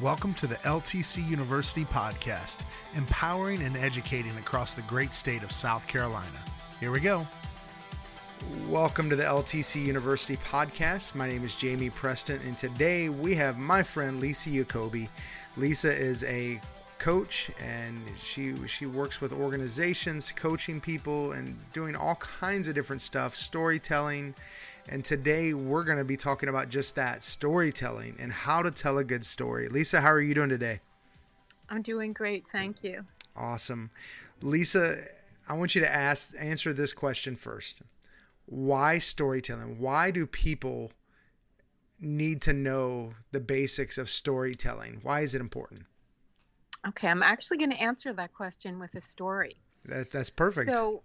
Welcome to the LTC University podcast, empowering and educating across the great state of South Carolina. Here we go. Welcome to the LTC University podcast. My name is Jamie Preston, and today we have my friend Lisa Yakobi. Lisa is a coach and she she works with organizations coaching people and doing all kinds of different stuff storytelling and today we're going to be talking about just that storytelling and how to tell a good story. Lisa, how are you doing today? I'm doing great. Thank you. Awesome. Lisa, I want you to ask answer this question first. Why storytelling? Why do people need to know the basics of storytelling? Why is it important? Okay, I'm actually going to answer that question with a story. That, that's perfect. So,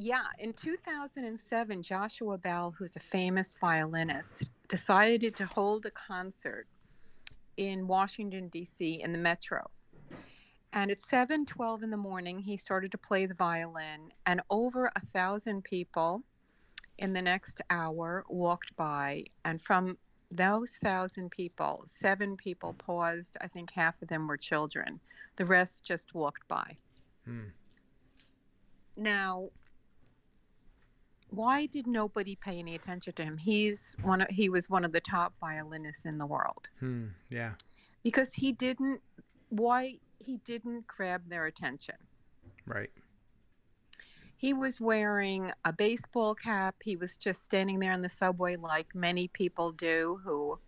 yeah, in 2007, Joshua Bell, who's a famous violinist, decided to hold a concert in Washington, D.C., in the metro. And at 7:12 in the morning, he started to play the violin, and over a thousand people in the next hour walked by. And from those thousand people, seven people paused. I think half of them were children. The rest just walked by. Hmm. Now, why did nobody pay any attention to him? He's one of, he was one of the top violinists in the world. Hmm, yeah. Because he didn't why he didn't grab their attention. Right. He was wearing a baseball cap. He was just standing there in the subway like many people do who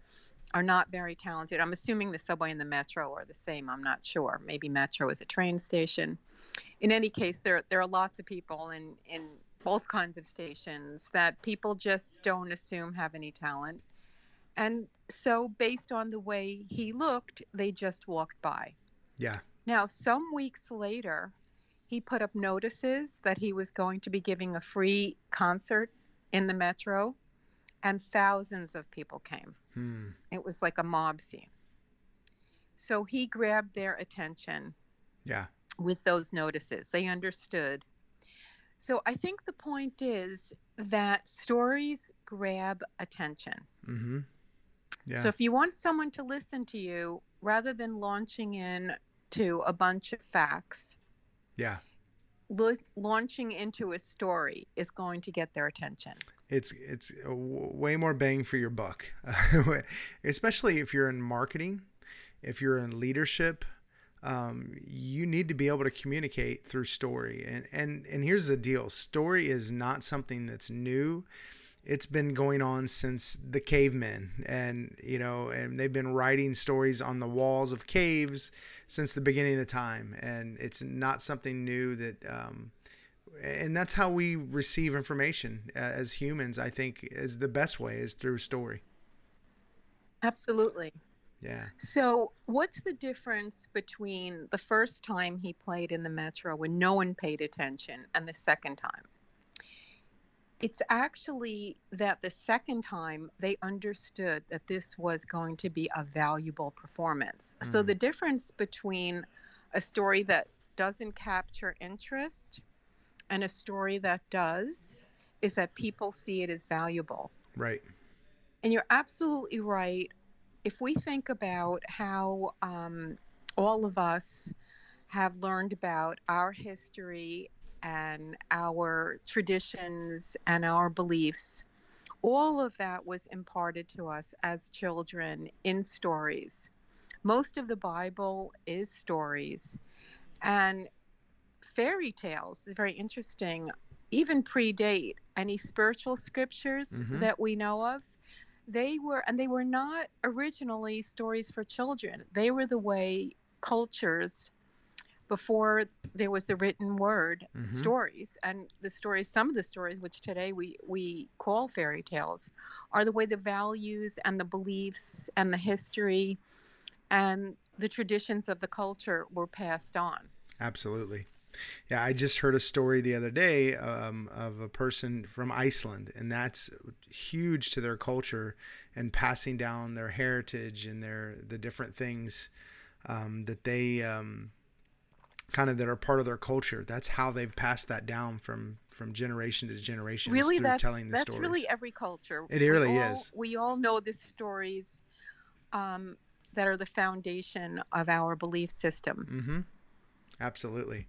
are not very talented. I'm assuming the subway and the metro are the same. I'm not sure. Maybe metro is a train station. In any case, there there are lots of people in in both kinds of stations that people just don't assume have any talent. And so, based on the way he looked, they just walked by. Yeah. Now, some weeks later, he put up notices that he was going to be giving a free concert in the metro, and thousands of people came. Hmm. It was like a mob scene. So he grabbed their attention. Yeah. With those notices, they understood so I think the point is that stories grab attention. Mm-hmm. Yeah. So if you want someone to listen to you, rather than launching in to a bunch of facts, yeah, lo- launching into a story is going to get their attention. It's it's way more bang for your buck, especially if you're in marketing, if you're in leadership, um, you need to be able to communicate through story. And, and, and here's the deal story is not something that's new. It's been going on since the cavemen, and you know, and they've been writing stories on the walls of caves since the beginning of time. And it's not something new that, um, and that's how we receive information uh, as humans. I think is the best way is through story. Absolutely. Yeah. So, what's the difference between the first time he played in the Metro when no one paid attention and the second time? It's actually that the second time they understood that this was going to be a valuable performance. Mm. So, the difference between a story that doesn't capture interest and a story that does is that people see it as valuable. Right. And you're absolutely right if we think about how um, all of us have learned about our history and our traditions and our beliefs, all of that was imparted to us as children in stories. Most of the Bible is stories. And fairy tales is very interesting, even predate any spiritual scriptures mm-hmm. that we know of they were and they were not originally stories for children. They were the way cultures before there was the written word mm-hmm. stories. And the stories some of the stories which today we we call fairy tales are the way the values and the beliefs and the history and the traditions of the culture were passed on. Absolutely yeah, I just heard a story the other day um, of a person from Iceland, and that's huge to their culture and passing down their heritage and their the different things um, that they um, kind of that are part of their culture. That's how they've passed that down from from generation to generation. Really, that's that's stories. really every culture. It really all, is. We all know the stories. Um, that are the foundation of our belief system. Mm-hmm. Absolutely.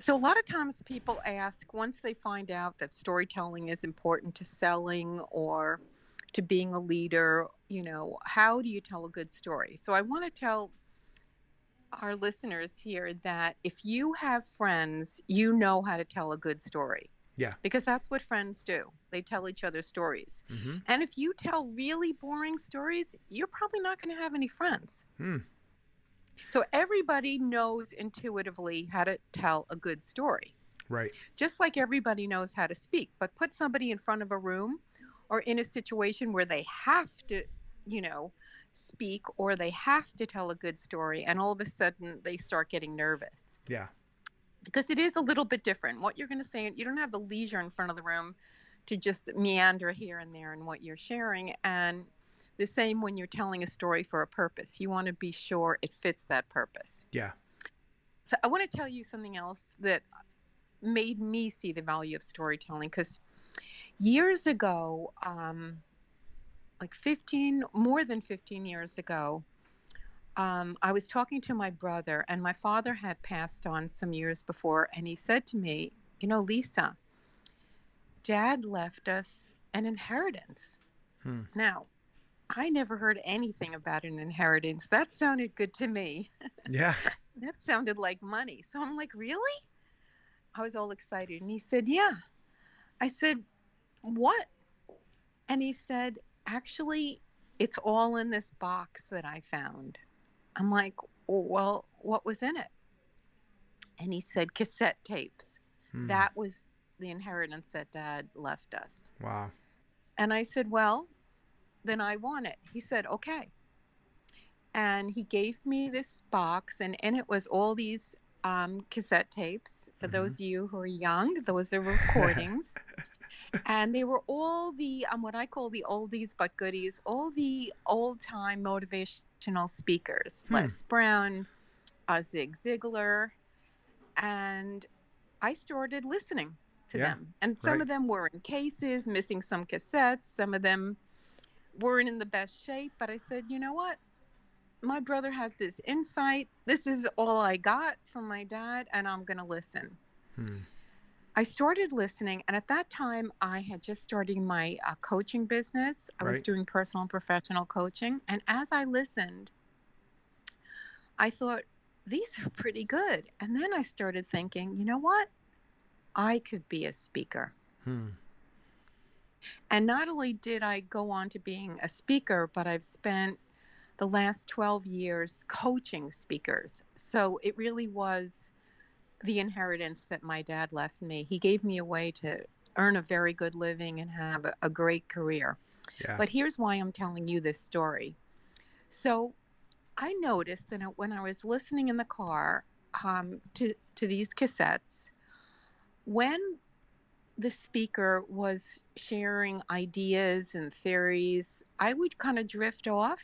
So, a lot of times people ask once they find out that storytelling is important to selling or to being a leader, you know, how do you tell a good story? So, I want to tell our listeners here that if you have friends, you know how to tell a good story. Yeah. Because that's what friends do. They tell each other stories. Mm-hmm. And if you tell really boring stories, you're probably not going to have any friends. Hmm. So everybody knows intuitively how to tell a good story, Right. just like everybody knows how to speak. But put somebody in front of a room or in a situation where they have to, you know, speak or they have to tell a good story, and all of a sudden they start getting nervous Yeah. because it is a little bit different. What you're going to say, you don't have the leisure in front of the room to just meander here and there in what you're sharing. And the same when you're telling a story for a purpose. You want to be sure it fits that purpose. Yeah. So I want to tell you something else that made me see the value of storytelling because years ago, um, like 15, more than 15 years ago, um, I was talking to my brother, and my father had passed on some years before, and he said to me, You know, Lisa, dad left us an inheritance. Hmm. Now, I never heard anything about an inheritance. That sounded good to me Yeah. that sounded like money. So I'm like, really? I was all excited. And he said, yeah. I said, what? And he said, actually, it's all in this box that I found. I'm like, well, what was in it? And he said, cassette tapes. Hmm. That was the inheritance that dad left us. Wow. And I said, Well, then I want it. He said, Okay. And he gave me this box, and in it was all these um, cassette tapes. For Mhm. those of you who are young, those are recordings. and they were all the, um, what I call the oldies but goodies, all the old time motivational speakers Hmm. Les Brown, uh, Zig Ziglar. And I started listening to Yeah, them. And some right. of them were in cases, missing some cassettes. Some of them weren't in the best shape. But I said, you know what? My brother has this insight. This is all I got from my dad, and I'm going to listen. Hmm. I started listening, and at that time, I had just started my uh, coaching business. I was doing personal and professional coaching. And as I listened, I thought, these are pretty good. And then I started thinking, you know what? I could be a speaker. Hmm. And not only did I go on to being a speaker, but I've spent the last 12 years coaching speakers. So it really was the inheritance that my dad left me. He gave me a way to earn a very good living and have a, a great career. Yeah. But here's why I'm telling you this story. So I noticed that when I was listening in the car um, to, to these cassettes, when the speaker was sharing ideas and theories, I would kind of drift off.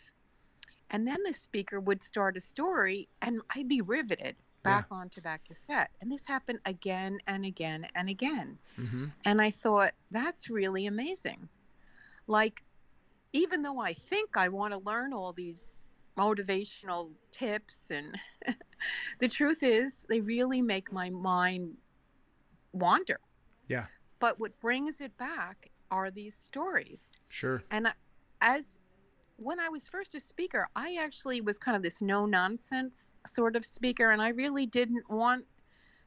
And then the speaker would start a story, and I'd be riveted back onto that cassette. And this happened again and again and again. Mm-hmm. And I thought, that's really amazing. Like, even though I think I want to learn all these motivational tips, and the truth is, they really make my mind wander. Yeah. But what brings it back are these stories. Sure. And as when I was first a speaker, I actually was kind of this no nonsense sort of speaker, and I really didn't want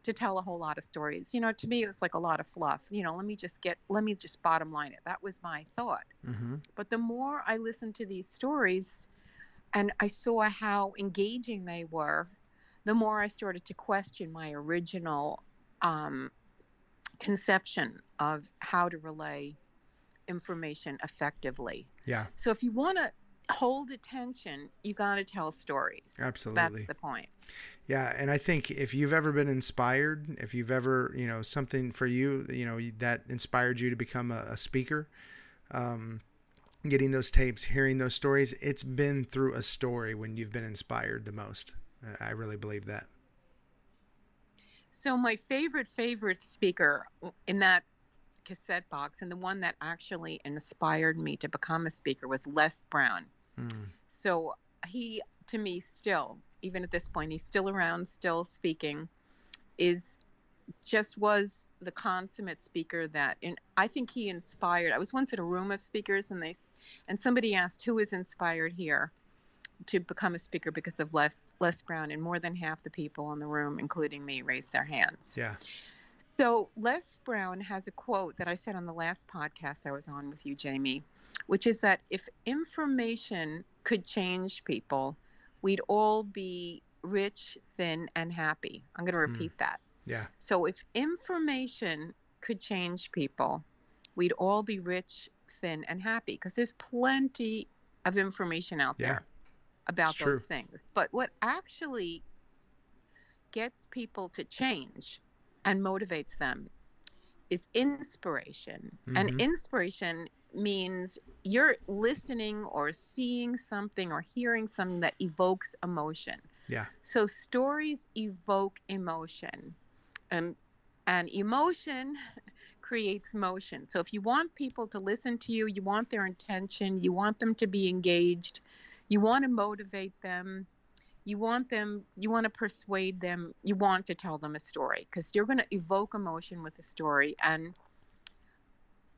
to tell a whole lot of stories. You know, to me, it was like a lot of fluff. You know, let me just get, let me just bottom line it. That was my thought. Mm-hmm. But the more I listened to these stories and I saw how engaging they were, the more I started to question my original um, conception of how to relay information effectively. Yeah. So if you want to hold attention, you got to tell stories. Absolutely. That's the point. Yeah, and I think if you've ever been inspired, if you've ever, you know, something for you, you know, that inspired you to become a, a speaker, um, getting those tapes, hearing those stories, it's been through a story when you've been inspired the most. I really believe that. So my favorite favorite speaker in that cassette box and the one that actually inspired me to become a speaker was Les Brown. Mm. So he to me still, even at this point, he's still around, still speaking, is just was the consummate speaker that and I think he inspired. I was once in a room of speakers and they and somebody asked who is inspired here to become a speaker because of Les Les Brown and more than half the people in the room including me raised their hands. Yeah. So Les Brown has a quote that I said on the last podcast I was on with you Jamie, which is that if information could change people, we'd all be rich, thin and happy. I'm going to repeat mm. that. Yeah. So if information could change people, we'd all be rich, thin, and happy because there's plenty of information out yeah. there about it's those true. things. But what actually gets people to change and motivates them is inspiration. Mm-hmm. And inspiration means you're listening or seeing something or hearing something that evokes emotion. Yeah. So stories evoke emotion and and emotion creates motion. So if you want people to listen to you, you want their intention, you want them to be engaged, you want to motivate them, you want them, you want to persuade them, you want to tell them a story because you're going to evoke emotion with a story and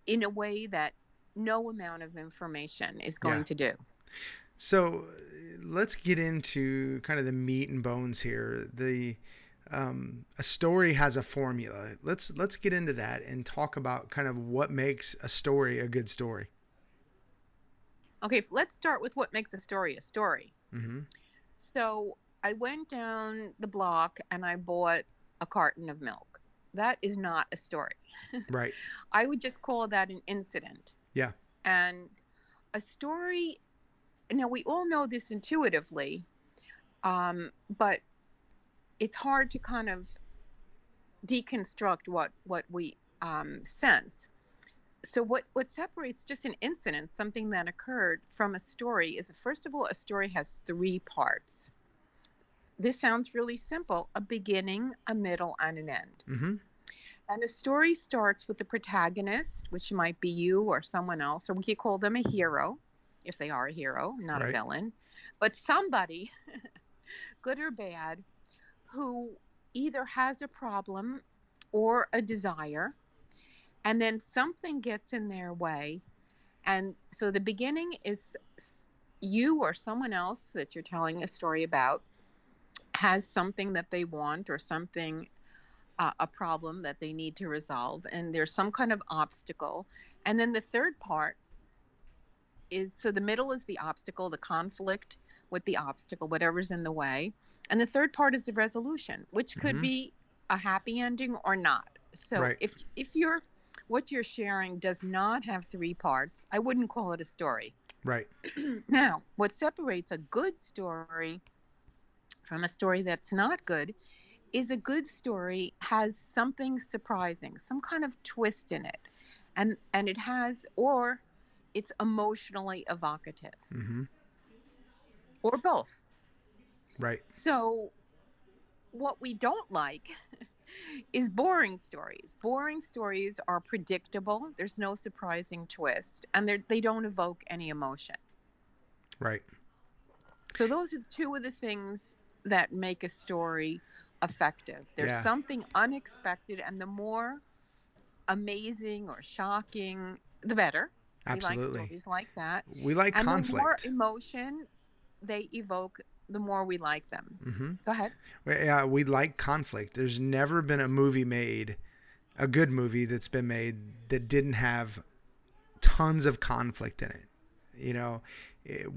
in a way that no amount of information is going yeah. to do. So let's get into kind of the meat and bones here. The um, a story has a formula. Let's let's get into that and talk about kind of what makes a story a good story. Okay, let's start with what makes a story a story. Mm-hmm. So I went down the block and I bought a carton of milk. That is not a story. Right. I would just call that an incident. Yeah. And a story. Now we all know this intuitively, um, but it's hard to kind of deconstruct what what we um, sense. So what what separates just an incident, something that occurred, from a story is first of all a story has three parts. This sounds really simple: a beginning, a middle, and an end. Mm-hmm. And a story starts with the protagonist, which might be you or someone else, or we could call them a hero, if they are a hero, not right. a villain, but somebody, good or bad, who either has a problem or a desire, and then something gets in their way. And so the beginning is you or someone else that you're telling a story about has something that they want or something uh, a problem that they need to resolve and there's some kind of obstacle and then the third part is so the middle is the obstacle the conflict with the obstacle, whatever's in the way. And the third part is the resolution, which could mm-hmm. be a happy ending or not. So right. if if you're what you're sharing does not have three parts, I wouldn't call it a story. Right. now, what separates a good story from a story that's not good is a good story has something surprising, some kind of twist in it. And and it has or it's emotionally evocative. Mm-hmm or both. Right. So, what we don't like is boring stories. Boring stories are predictable. There's no surprising twist, and they don't evoke any emotion. Right. So those are the two of the things that make a story effective. There's yeah. something unexpected, and the more amazing or shocking, the better. Absolutely. We like stories like that. We like and conflict. The more emotion, they evoke, the more we like them. Mm-hmm. Go ahead. Yeah, we like conflict. There's never been a movie made, a good movie that's been made that didn't have tons of conflict in it. You know,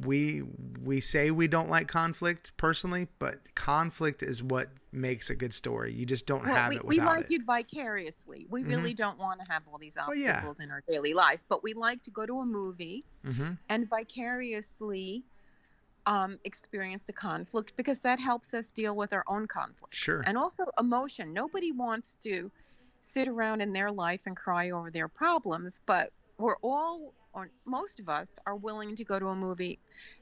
we we say we don't like conflict personally, but conflict is what makes a good story. You just don't well, have we, it without We like it. it vicariously. We mm-hmm. really don't want to have all these obstacles well, yeah. in our daily life, but we like to go to a movie mm-hmm. and vicariously um, experience the conflict because that helps us deal with our own conflicts. Sure. And also emotion. Nobody wants to sit around in their life and cry over their problems, but we're all, or most of us, are willing to go to a movie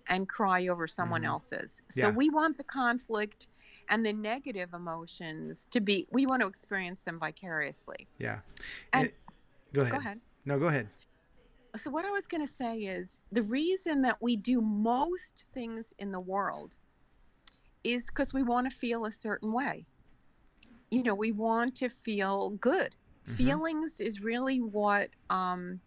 and cry over someone mm-hmm. else's. So yeah. we want the conflict and the negative emotions to be, we want to experience them vicariously. Yeah. And, it, go ahead. Go ahead. No, go ahead so what I was going to say is the reason that we do most things in the world is because we want to feel a certain way. You know, we want to feel good. Mhm. Feelings is really what um,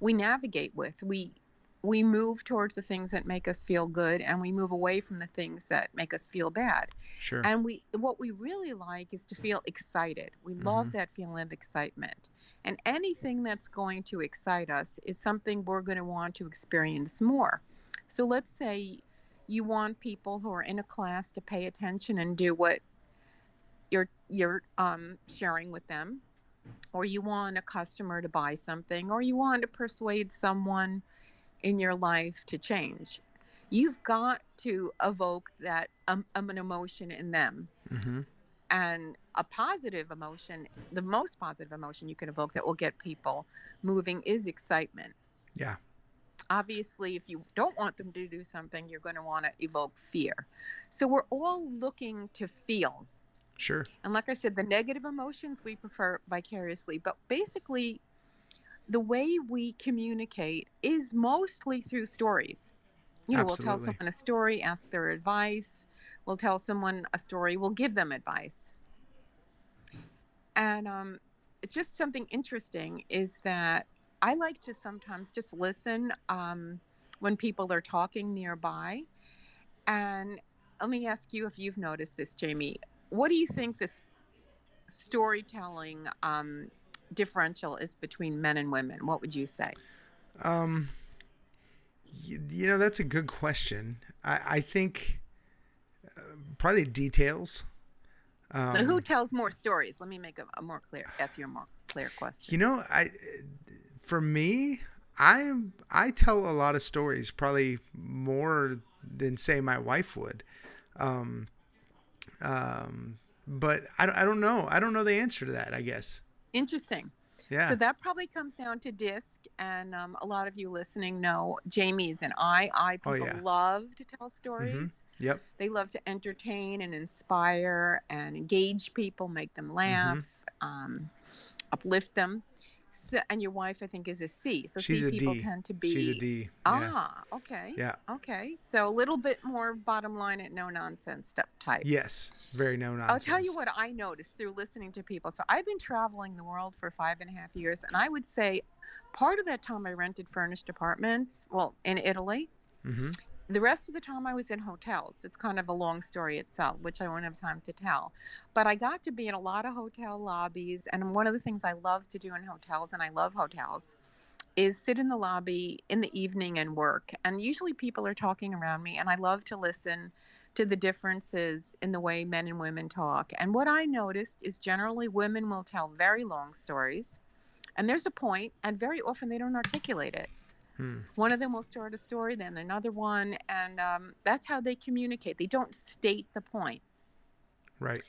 we navigate with. We we move towards the things that make us feel good, and we move away from the things that make us feel bad. Sure. And we what we really like is to feel excited. We love Mhm. that feeling of excitement. And anything that's going to excite us is something we're going to want to experience more. So let's say you want people who are in a class to pay attention and do what you're you're um, sharing with them. Or you want a customer to buy something or you want to persuade someone in your life to change. You've got to evoke that um, um, an emotion in them. Hmm and a positive emotion the most positive emotion you can evoke that will get people moving is excitement Yeah. obviously if you don't want them to do something you're going to want to evoke fear so we're all looking to feel Sure. and like I said, the negative emotions we prefer vicariously, but basically, the way we communicate is mostly through stories. You know, we'll tell someone a story, ask their advice. We'll tell someone a story, we'll give them advice. And um, just something interesting is that I like to sometimes just listen um, when people are talking nearby. And let me ask you if you've noticed this, Jamie. What do you think this storytelling um, differential is between men and women? What would you say? Um, you, you know, that's a good question. I, I think probably details. Um, so who tells more stories? Let me make a, a more clear, ask you a more clear question. You know, I for me, I I tell a lot of stories, probably more than say my wife would. Um, um, but I, I don't know. I don't know the answer to that. I guess. Interesting. Yeah. So that probably comes down to disc, and um, a lot of you listening know Jamie's and I. I Oh, people yeah. love to tell stories. yep. They love to entertain and inspire and engage people, make them laugh, um, uplift them. So, and your wife, I think, is a C. So She's C a people D. tend to be. She's a D. Yeah. Ah, okay. Yeah. Okay. So a little bit more bottom line and no nonsense type. Yes. Very no nonsense. I'll tell you what I noticed through listening to people. So I've been traveling the world for five and a half years, and I would say part of that time I rented furnished apartments, well, in Italy. hmm The rest of the time I was in hotels. It's kind of a long story itself, which I won't have time to tell. But I got to be in a lot of hotel lobbies, and one of the things I love to do in hotels, and I love hotels, is sit in the lobby in the evening and work. And usually people are talking around me, and I love to listen to the differences in the way men and women talk. And what I noticed is generally women will tell very long stories, and there's a point, and very often they don't articulate it. Hmm. One of them will start a story, then another one, and um, that's how they communicate. They don't state the point. Right.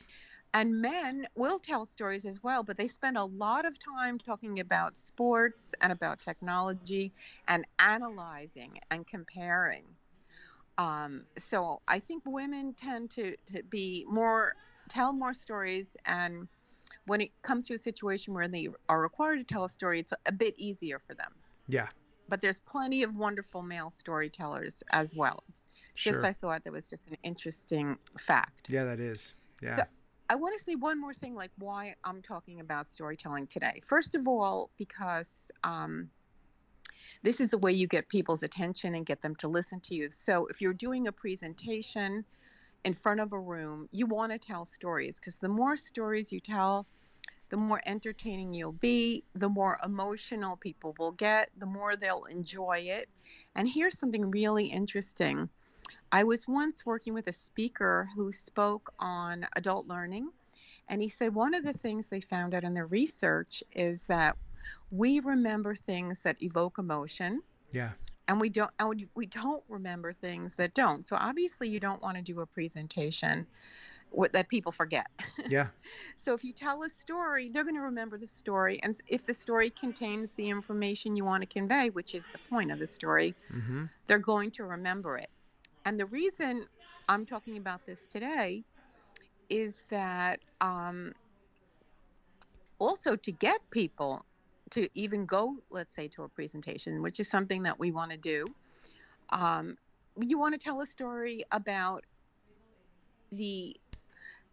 And men will tell stories as well, but they spend a lot of time talking about sports and about technology and analyzing and comparing. Um, so I think women tend to, to be more, tell more stories. And when it comes to a situation where they are required to tell a story, it's a bit easier for them. Yeah. But there's plenty of wonderful male storytellers as well. Sure. Just I thought that was just an interesting fact. yeah, that is. Yeah. I want to say one more thing, like why I'm talking about storytelling today. First of all, because um, this is the way you get people's attention and get them to listen to you. So if you're doing a presentation in front of a room, you want to tell stories because the more stories you tell, the more entertaining you'll be, the more emotional people will get, the more they'll enjoy it. And here's something really interesting. I was once working with a speaker who spoke on adult learning, and he said one of the things they found out in their research is that we remember things that evoke emotion, Yeah. and we don't and we don't remember things that don't. So obviously, you don't want to do a presentation with, that people forget. Yeah. So if you tell a story, they're going to remember the story, and if the story contains the information you want to convey, which is the point of the story, hmm they're going to remember it. And the reason I'm talking about this today is that um, also to get people to even go, let's say, to a presentation, which is something that we want to do, um, you want to tell a story about the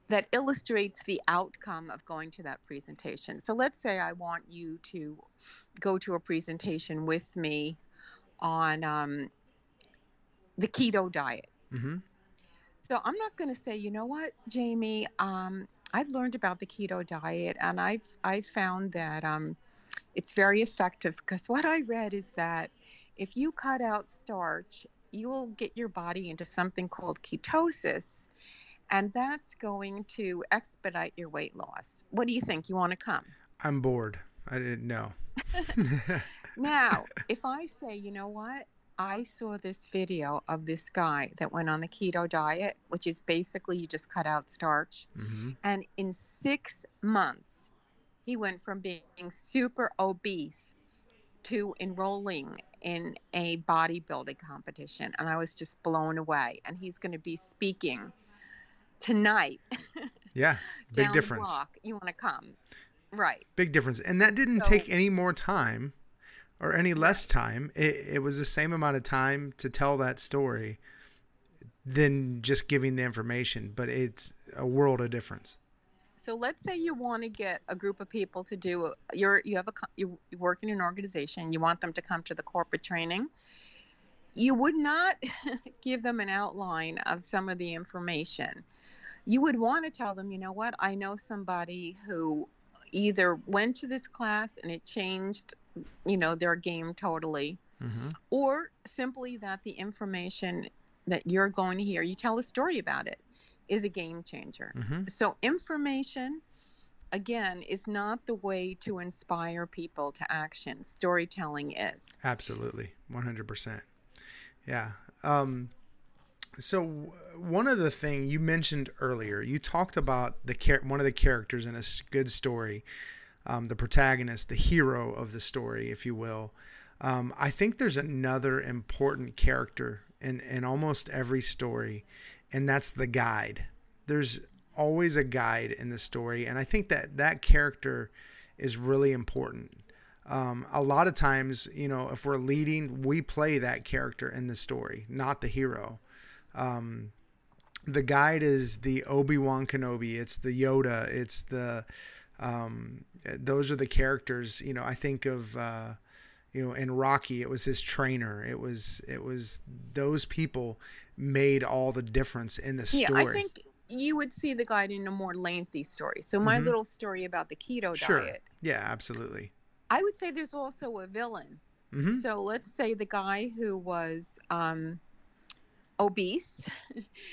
that illustrates the outcome of going to that presentation. So let's say I want you to go to a presentation with me on um, the keto diet. Mm-hmm. So I'm not going to say, you know what, Jamie, um, I've learned about the keto diet and I've I've found that um, it's very effective because what I read is that if you cut out starch, you will get your body into something called ketosis, and that's going to expedite your weight loss. What do you think? You want to come? I'm bored. I didn't know. now, if I say, you know what? I saw this video of this guy that went on the keto diet, which is basically you just cut out starch. Mm-hmm. And in six months, he went from being super obese to enrolling in a bodybuilding competition. And I was just blown away. And he's going to be speaking tonight. Yeah, big difference. Block. You want to come? Right. Big difference. And that didn't So- take any more time or any less time. It, it was the same amount of time to tell that story than just giving the information, but it's a world of difference. So let's say you want to get a group of people to do you're you have a you work in an organization, you want them to come to the corporate training. You would not give them an outline of some of the information. You would want to tell them, you know what? I know somebody who either went to this class and it changed, you know, their game totally, Mm-hmm. or simply that the information that you're going to hear, you tell a story about it, is a game changer. Mm-hmm. So, information, again, is not the way to inspire people to action. Storytelling is. Absolutely, one hundred percent. Yeah. Um, so one of the thing you mentioned earlier, you talked about the char- one of the characters in a good story, um, the protagonist, the hero of the story, if you will. Um, I think there's another important character in in almost every story, and that's the guide. There's always a guide in the story, and I think that that character is really important um, a lot of times, you know, if we're leading, we play that character in the story, not the hero. Um, the guide is the Obi Wan Kenobi. It's the Yoda. It's the um, those are the characters. You know, I think of uh, you know in Rocky, it was his trainer. It was it was those people made all the difference in the story. Yeah. I think you would see the guide in a more lengthy story. So, my Mhm. little story about the keto Sure. diet, yeah, absolutely. I would say there's also a villain. hmm So, let's say the guy who was um, obese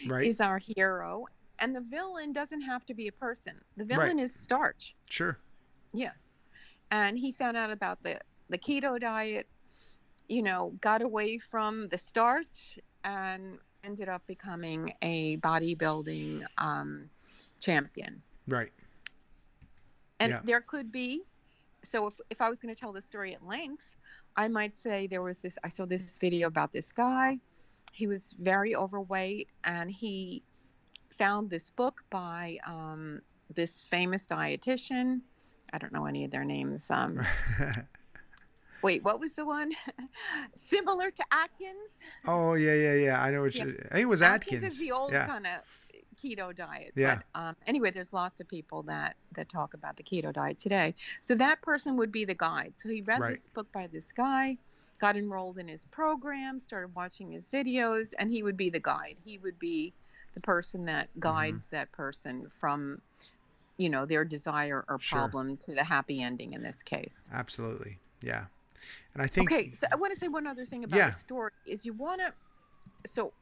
Right. is our hero, and the villain doesn't have to be a person. The Right. villain is starch. sure. Yeah. And he found out about the, the keto diet, you know, got away from the starch and ended up becoming a bodybuilding um, champion. Right. And Yeah. there could be, so if, if I was going to tell the story at length, I might say there was this, I saw this video about this guy. He was very overweight and he found this book by um, this famous dietitian. I don't know any of their names. Um, wait, what was the one? Similar to Atkins. Oh yeah, yeah, yeah. I know what Yeah. you. It was Atkins. is the old yeah. kind of keto diet. Yeah. But um, anyway, there's lots of people that that talk about the keto diet today. So that person would be the guide. So he read Right. this book by this guy, got enrolled in his program, started watching his videos, and he would be the guide. He would be the person that Mm-hmm. guides that person from you know their desire or Sure. problem to the happy ending in this case. Absolutely. Yeah. And I think Okay, so I want to say one other thing about Yeah. the story is you want to so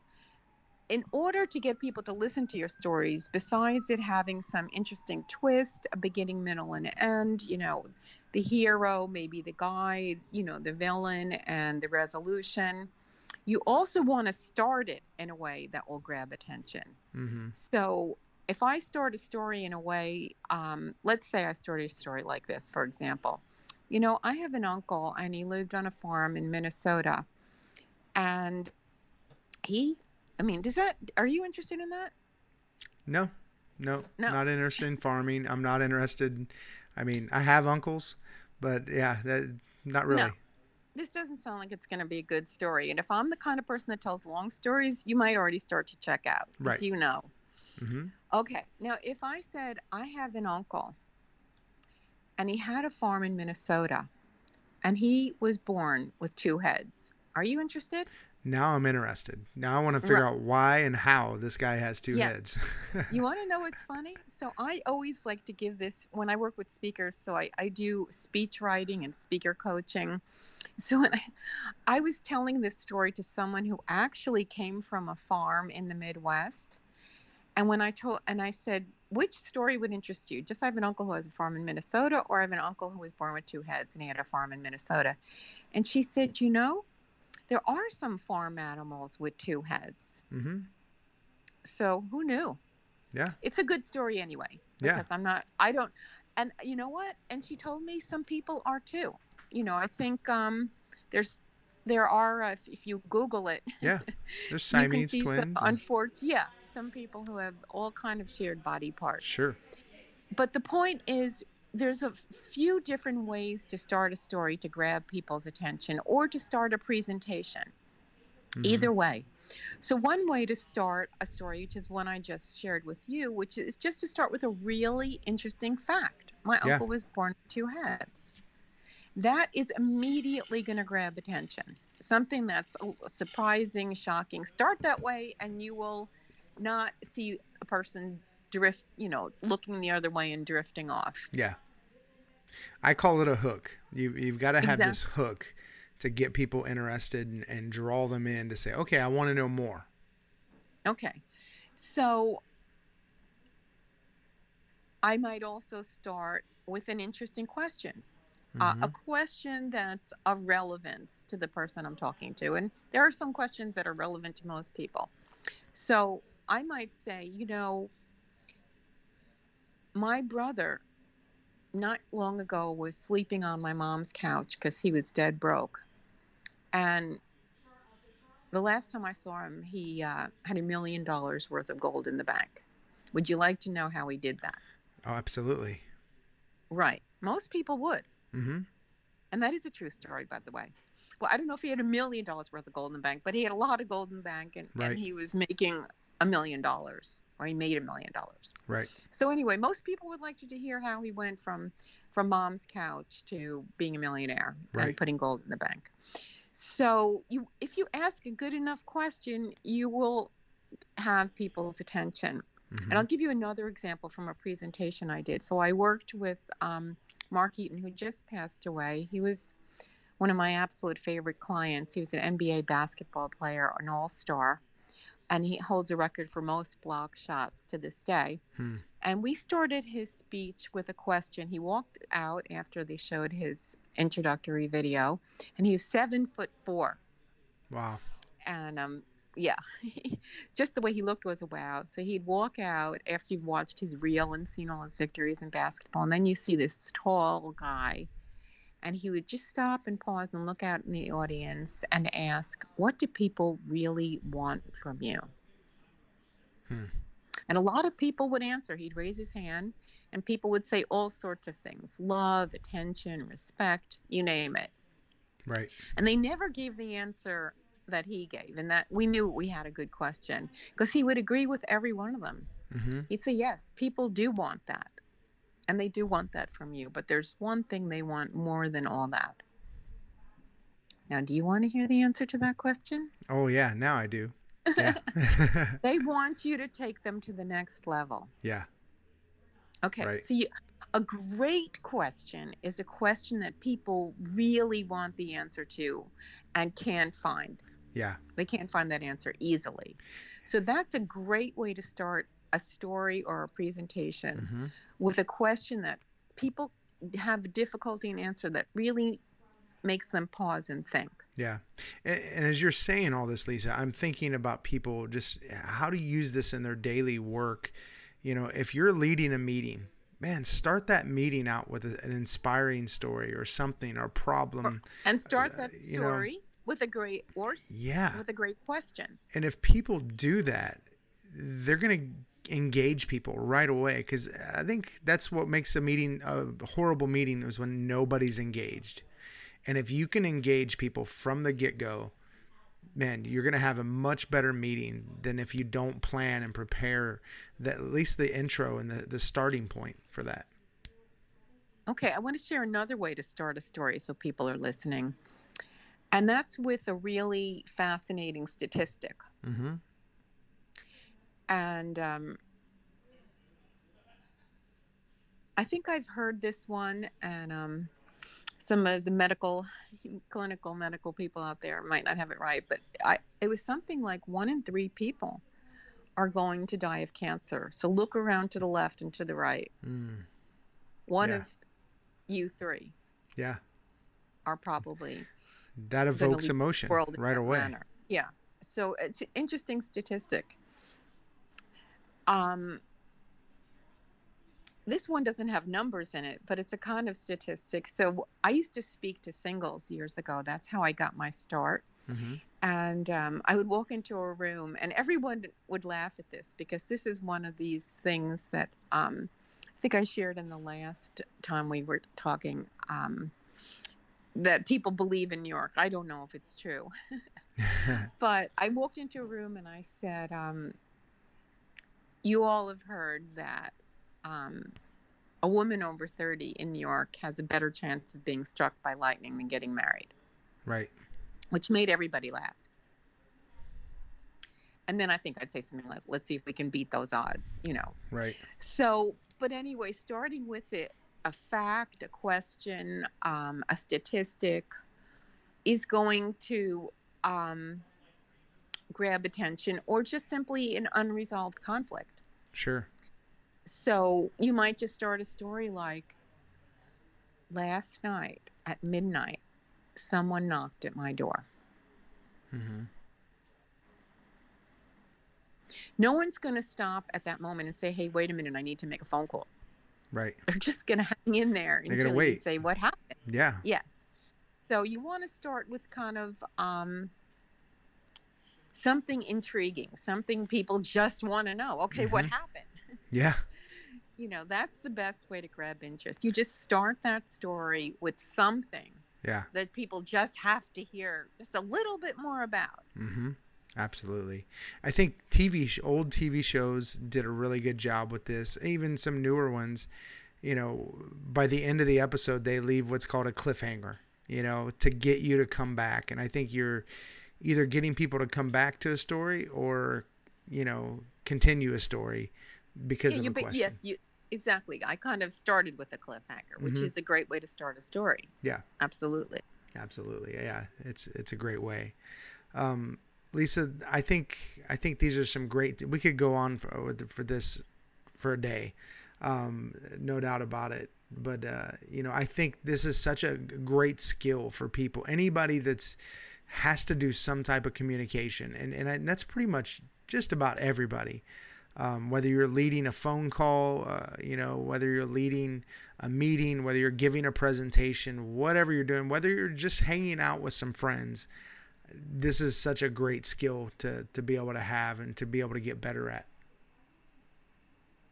in order to get people to listen to your stories besides it having some interesting twist, a beginning, middle and end, you know, the hero, maybe the guide, you know, the villain and the resolution, you also want to start it in a way that will grab attention. hmm So if I start a story in a way, um, let's say I started a story like this, for example. You know, I have an uncle and he lived on a farm in Minnesota. And he, I mean, does that, are you interested in that? No, no, No. not interested in farming. I'm not interested. I mean, I have uncles, but yeah, that, not really. No. This doesn't sound like it's going to be a good story. And if I'm the kind of person that tells long stories, you might already start to check out. Right. You know. hmm Okay. Now, if I said I have an uncle and he had a farm in Minnesota and he was born with two heads, are you interested? Now I'm interested. Now I want to figure Right. out why and how this guy has two Yeah. heads. You want to know what's funny? So I always like to give this when I work with speakers. So I, I do speech writing and speaker coaching. So when I, I was telling this story to someone who actually came from a farm in the Midwest. And when I told, and I said, which story would interest you? Just I have an uncle who has a farm in Minnesota, or I have an uncle who was born with two heads and he had a farm in Minnesota. And she said, you know, there are some farm animals with two heads. hmm So who knew? Yeah. It's a good story anyway. Yeah. Because I'm not, I don't, and you know what? And she told me some people are too. You know, I think um, there's, there are, uh, if, if you Google it, Yeah. There's Siamese twins. and- unfortunate, yeah, some people who have all kind of shared body parts. Sure. But the point is, there's a few different ways to start a story to grab people's attention or to start a presentation Mhm. either way. So, one way to start a story, which is one I just shared with you, which is just to start with a really interesting fact. My Yeah. uncle was born with two heads. That is immediately going to grab attention. Something that's surprising, shocking. Start that way, and you will not see a person drift, you know, looking the other way and drifting off. Yeah. I call it a hook. You you've got to have this hook to get people interested and, and draw them in to say, okay, I want to know more. Okay. So I might also start with an interesting question. Uh, a Mhm. question that's of relevance to the person I'm talking to. And there are some questions that are relevant to most people. So I might say, you know, my brother not long ago was sleeping on my mom's couch because he was dead broke. And the last time I saw him, he uh, had a million dollars worth of gold in the bank. Would you like to know how he did that? Oh, absolutely. Right. Most people would. Mm-hmm. And that is a true story, by the way. Well, I don't know if he had a million dollars worth of gold in the bank, but he had a lot of gold in the bank and, Right. and he was making a million dollars or he made a million dollars. Right. So anyway, most people would like to, to hear how he went from from mom's couch to being a millionaire Right. and putting gold in the bank. So you if you ask a good enough question, you will have people's attention. Mhm. And I'll give you another example from a presentation I did. So I worked with um, Mark Eaton, who just passed away. He was one of my absolute favorite clients. He was an NBA basketball player, an all star, and he holds a record for most block shots to this day. Hmm. And we started his speech with a question. He walked out after they showed his introductory video, and he was seven foot four Wow. and um yeah just the way he looked was a wow so he'd walk out after you've watched his reel and seen all his victories in basketball and then you see this tall guy and he would just stop and pause and look out in the audience and ask what do people really want from you? Hmm. and a lot of people would answer. He'd raise his hand and people would say all sorts of things love attention respect you name it. Right. and they never gave the answer that he gave and that we knew we had a good question because he would agree with every one of them. Hmm he'd say yes people do want that and they do want that from you but there's one thing they want more than all that now do you want to hear the answer to that question Oh yeah. Now I do. Yeah. they want you to take them to the next level yeah. Okay, Right. so you, a great question is a question that people really want the answer to and can't find. Yeah. They can't find that answer easily. So that's a great way to start a story or a presentation hmm with a question that people have difficulty in answer that really makes them pause and think. Yeah. And, and as you're saying all this, Lisa, I'm thinking about people just how to use this in their daily work. You know, if you're leading a meeting, man, start that meeting out with a, an inspiring story or something or problem. And start that Uh, you know- story with a great or Yeah. with a great question. And if people do that, they're going to engage people right away because I think that's what makes a meeting a horrible meeting is when nobody's engaged. And if you can engage people from the get go, man, you're going to have a much better meeting than if you don't plan and prepare that at least the intro and the, the starting point for that. Okay, I want to share another way to start a story so people are listening. And that's with a really fascinating statistic. Mm-hmm. And um, I think I've heard this one, and um, some of the medical, clinical medical people out there might not have it right, but I, it was something like one in three people are going to die of cancer. So look around to the left and to the right. Mm. One Yeah. of you three Yeah. are probably That evokes emotion right away. manner. Yeah. So it's an interesting statistic. Um, this one doesn't have numbers in it, but it's a kind of statistic. So I used to speak to singles years ago. That's how I got my start. hmm And um, I would walk into a room, and everyone would laugh at this because this is one of these things that um, I think I shared in the last time we were talking um, that people believe in New York. I don't know if it's true. but I walked into a room and I said, um, You all have heard that um, a woman over 30 in New York has a better chance of being struck by lightning than getting married, right. which made everybody laugh. And then I think I'd say something like, Let's see if we can beat those odds, you know. Right. So, but anyway, starting with it, a fact, a question, um, a statistic is going to um, grab attention or just simply an unresolved conflict. Sure. So you might just start a story like last night at midnight, someone knocked at my door. Mm-hmm. No one's going to stop at that moment and say, hey, wait a minute, I need to make a phone call. Right. They're just going to hang in there They're until you say, what happened? Yeah. Yes. So you want to start with kind of um, something intriguing, something people just want to know. Okay, what Mhm. happened? Yeah. You know, that's the best way to grab interest. You just start that story with something Yeah. that people just have to hear just a little bit more about. hmm Absolutely. I think TV sh- old TV shows did a really good job with this. Even some newer ones, you know, by the end of the episode they leave what's called a cliffhanger, you know, to get you to come back. And I think you're either getting people to come back to a story or, you know, continue a story because Yeah, of you, a but question. yes, you exactly. I kind of started with a cliffhanger, which Mhm. is a great way to start a story. Yeah. Absolutely. Absolutely, yeah. It's it's a great way. Um, Lisa, I think I think these are some great. We could go on for for this for a day, um, no doubt about it. But uh, you know, I think this is such a great skill for people. Anybody that's has to do some type of communication, and and, I, and that's pretty much just about everybody. Um, whether you're leading a phone call, uh, you know, whether you're leading a meeting, whether you're giving a presentation, whatever you're doing, whether you're just hanging out with some friends, this is such a great skill to to be able to have and to be able to get better at.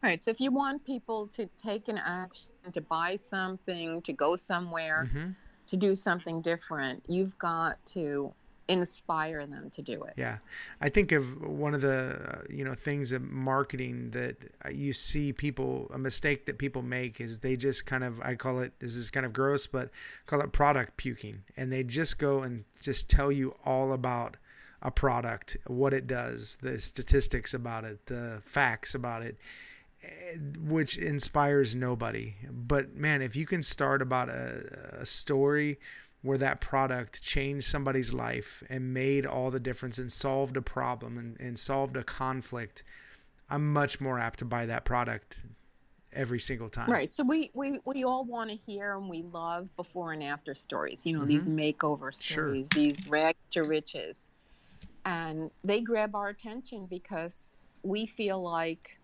Right. So if you want people to take an action, to buy something, to go somewhere, hmm to do something different, you've got to inspire them to do it. Yeah, I think of one of the uh, you know things of marketing that you see people a mistake that people make is they just kind of I call it this is kind of gross but call it product puking. And they just go and just tell you all about a product what it does the statistics about it the facts about it which inspires nobody but man if you can start about a, a story where that product changed somebody's life and made all the difference and solved a problem and, and solved a conflict, I'm much more apt to buy that product every single time. Right. So we, we, we all want to hear and we love before and after stories, you know, these makeover Mm-hmm. Sure. stories, these rags to riches. And they grab our attention because we feel like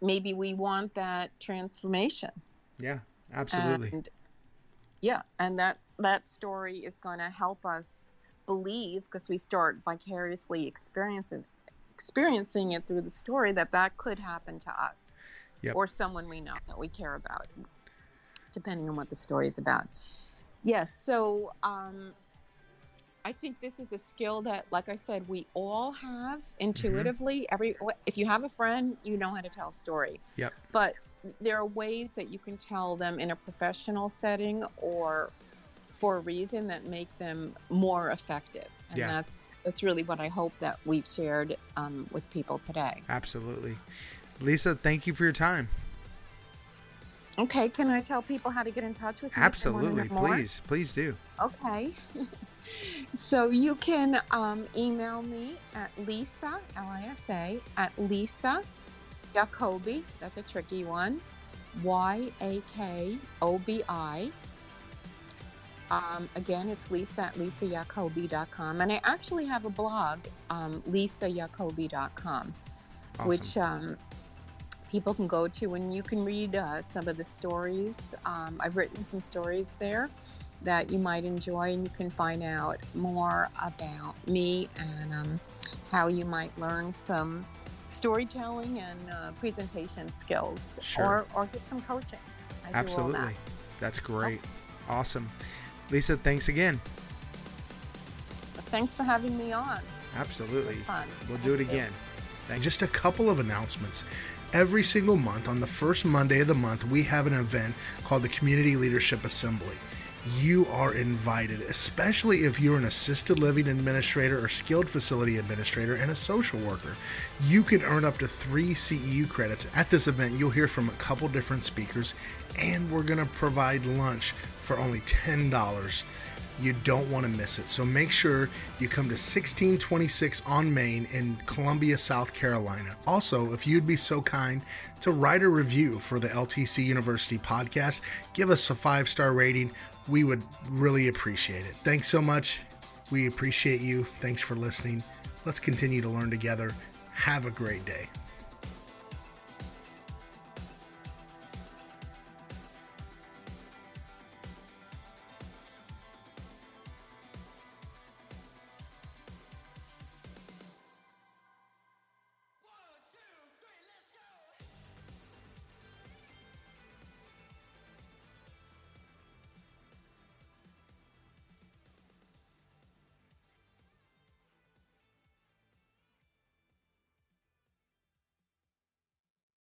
maybe we want that transformation. Yeah, absolutely. And yeah, and that that story is going to help us believe because we start vicariously experiencing experiencing it through the story that that could happen to us Yep. or someone we know that we care about, depending on what the story is about. Yes, so um, I think this is a skill that, like I said, we all have intuitively. Every if you have a friend, you know how to tell a story. Yep. But there are ways that you can tell them in a professional setting or for a reason that make them more effective. And Yeah. that's that's really what I hope that we've shared um, with people today. Absolutely. Lisa, thank you for your time. Okay, can I tell people how to get in touch with me? if they wanna know Absolutely. Please, please do. Okay. so you can um, email me at Lisa, L I S A, at Lisa Yakobi, that's a tricky one, Y A K O B I. Um, again, it's Lisa at lisayakobi.com. And I actually have a blog, um, lisayakobi.com, Awesome. which um, people can go to and you can read uh, some of the stories. Um, I've written some stories there that you might enjoy, and you can find out more about me and um, how you might learn some storytelling and uh, presentation skills, Sure. or or get some coaching. I Absolutely. that. That's great. Awesome. Lisa, thanks again. Thanks for having me on. Absolutely. Fun. We'll do it again. And just a couple of announcements. Every single month, on the first Monday of the month, we have an event called the Community Leadership Assembly. You are invited, especially if you're an assisted living administrator or skilled facility administrator and a social worker. You can earn up to three CEU credits. At this event, you'll hear from a couple different speakers, and we're going to provide lunch for only $10. You don't want to miss it. So make sure you come to 1626 on Main in Columbia, South Carolina. Also, if you'd be so kind to write a review for the LTC University podcast, give us a five star rating. We would really appreciate it. Thanks so much. We appreciate you. Thanks for listening. Let's continue to learn together. Have a great day.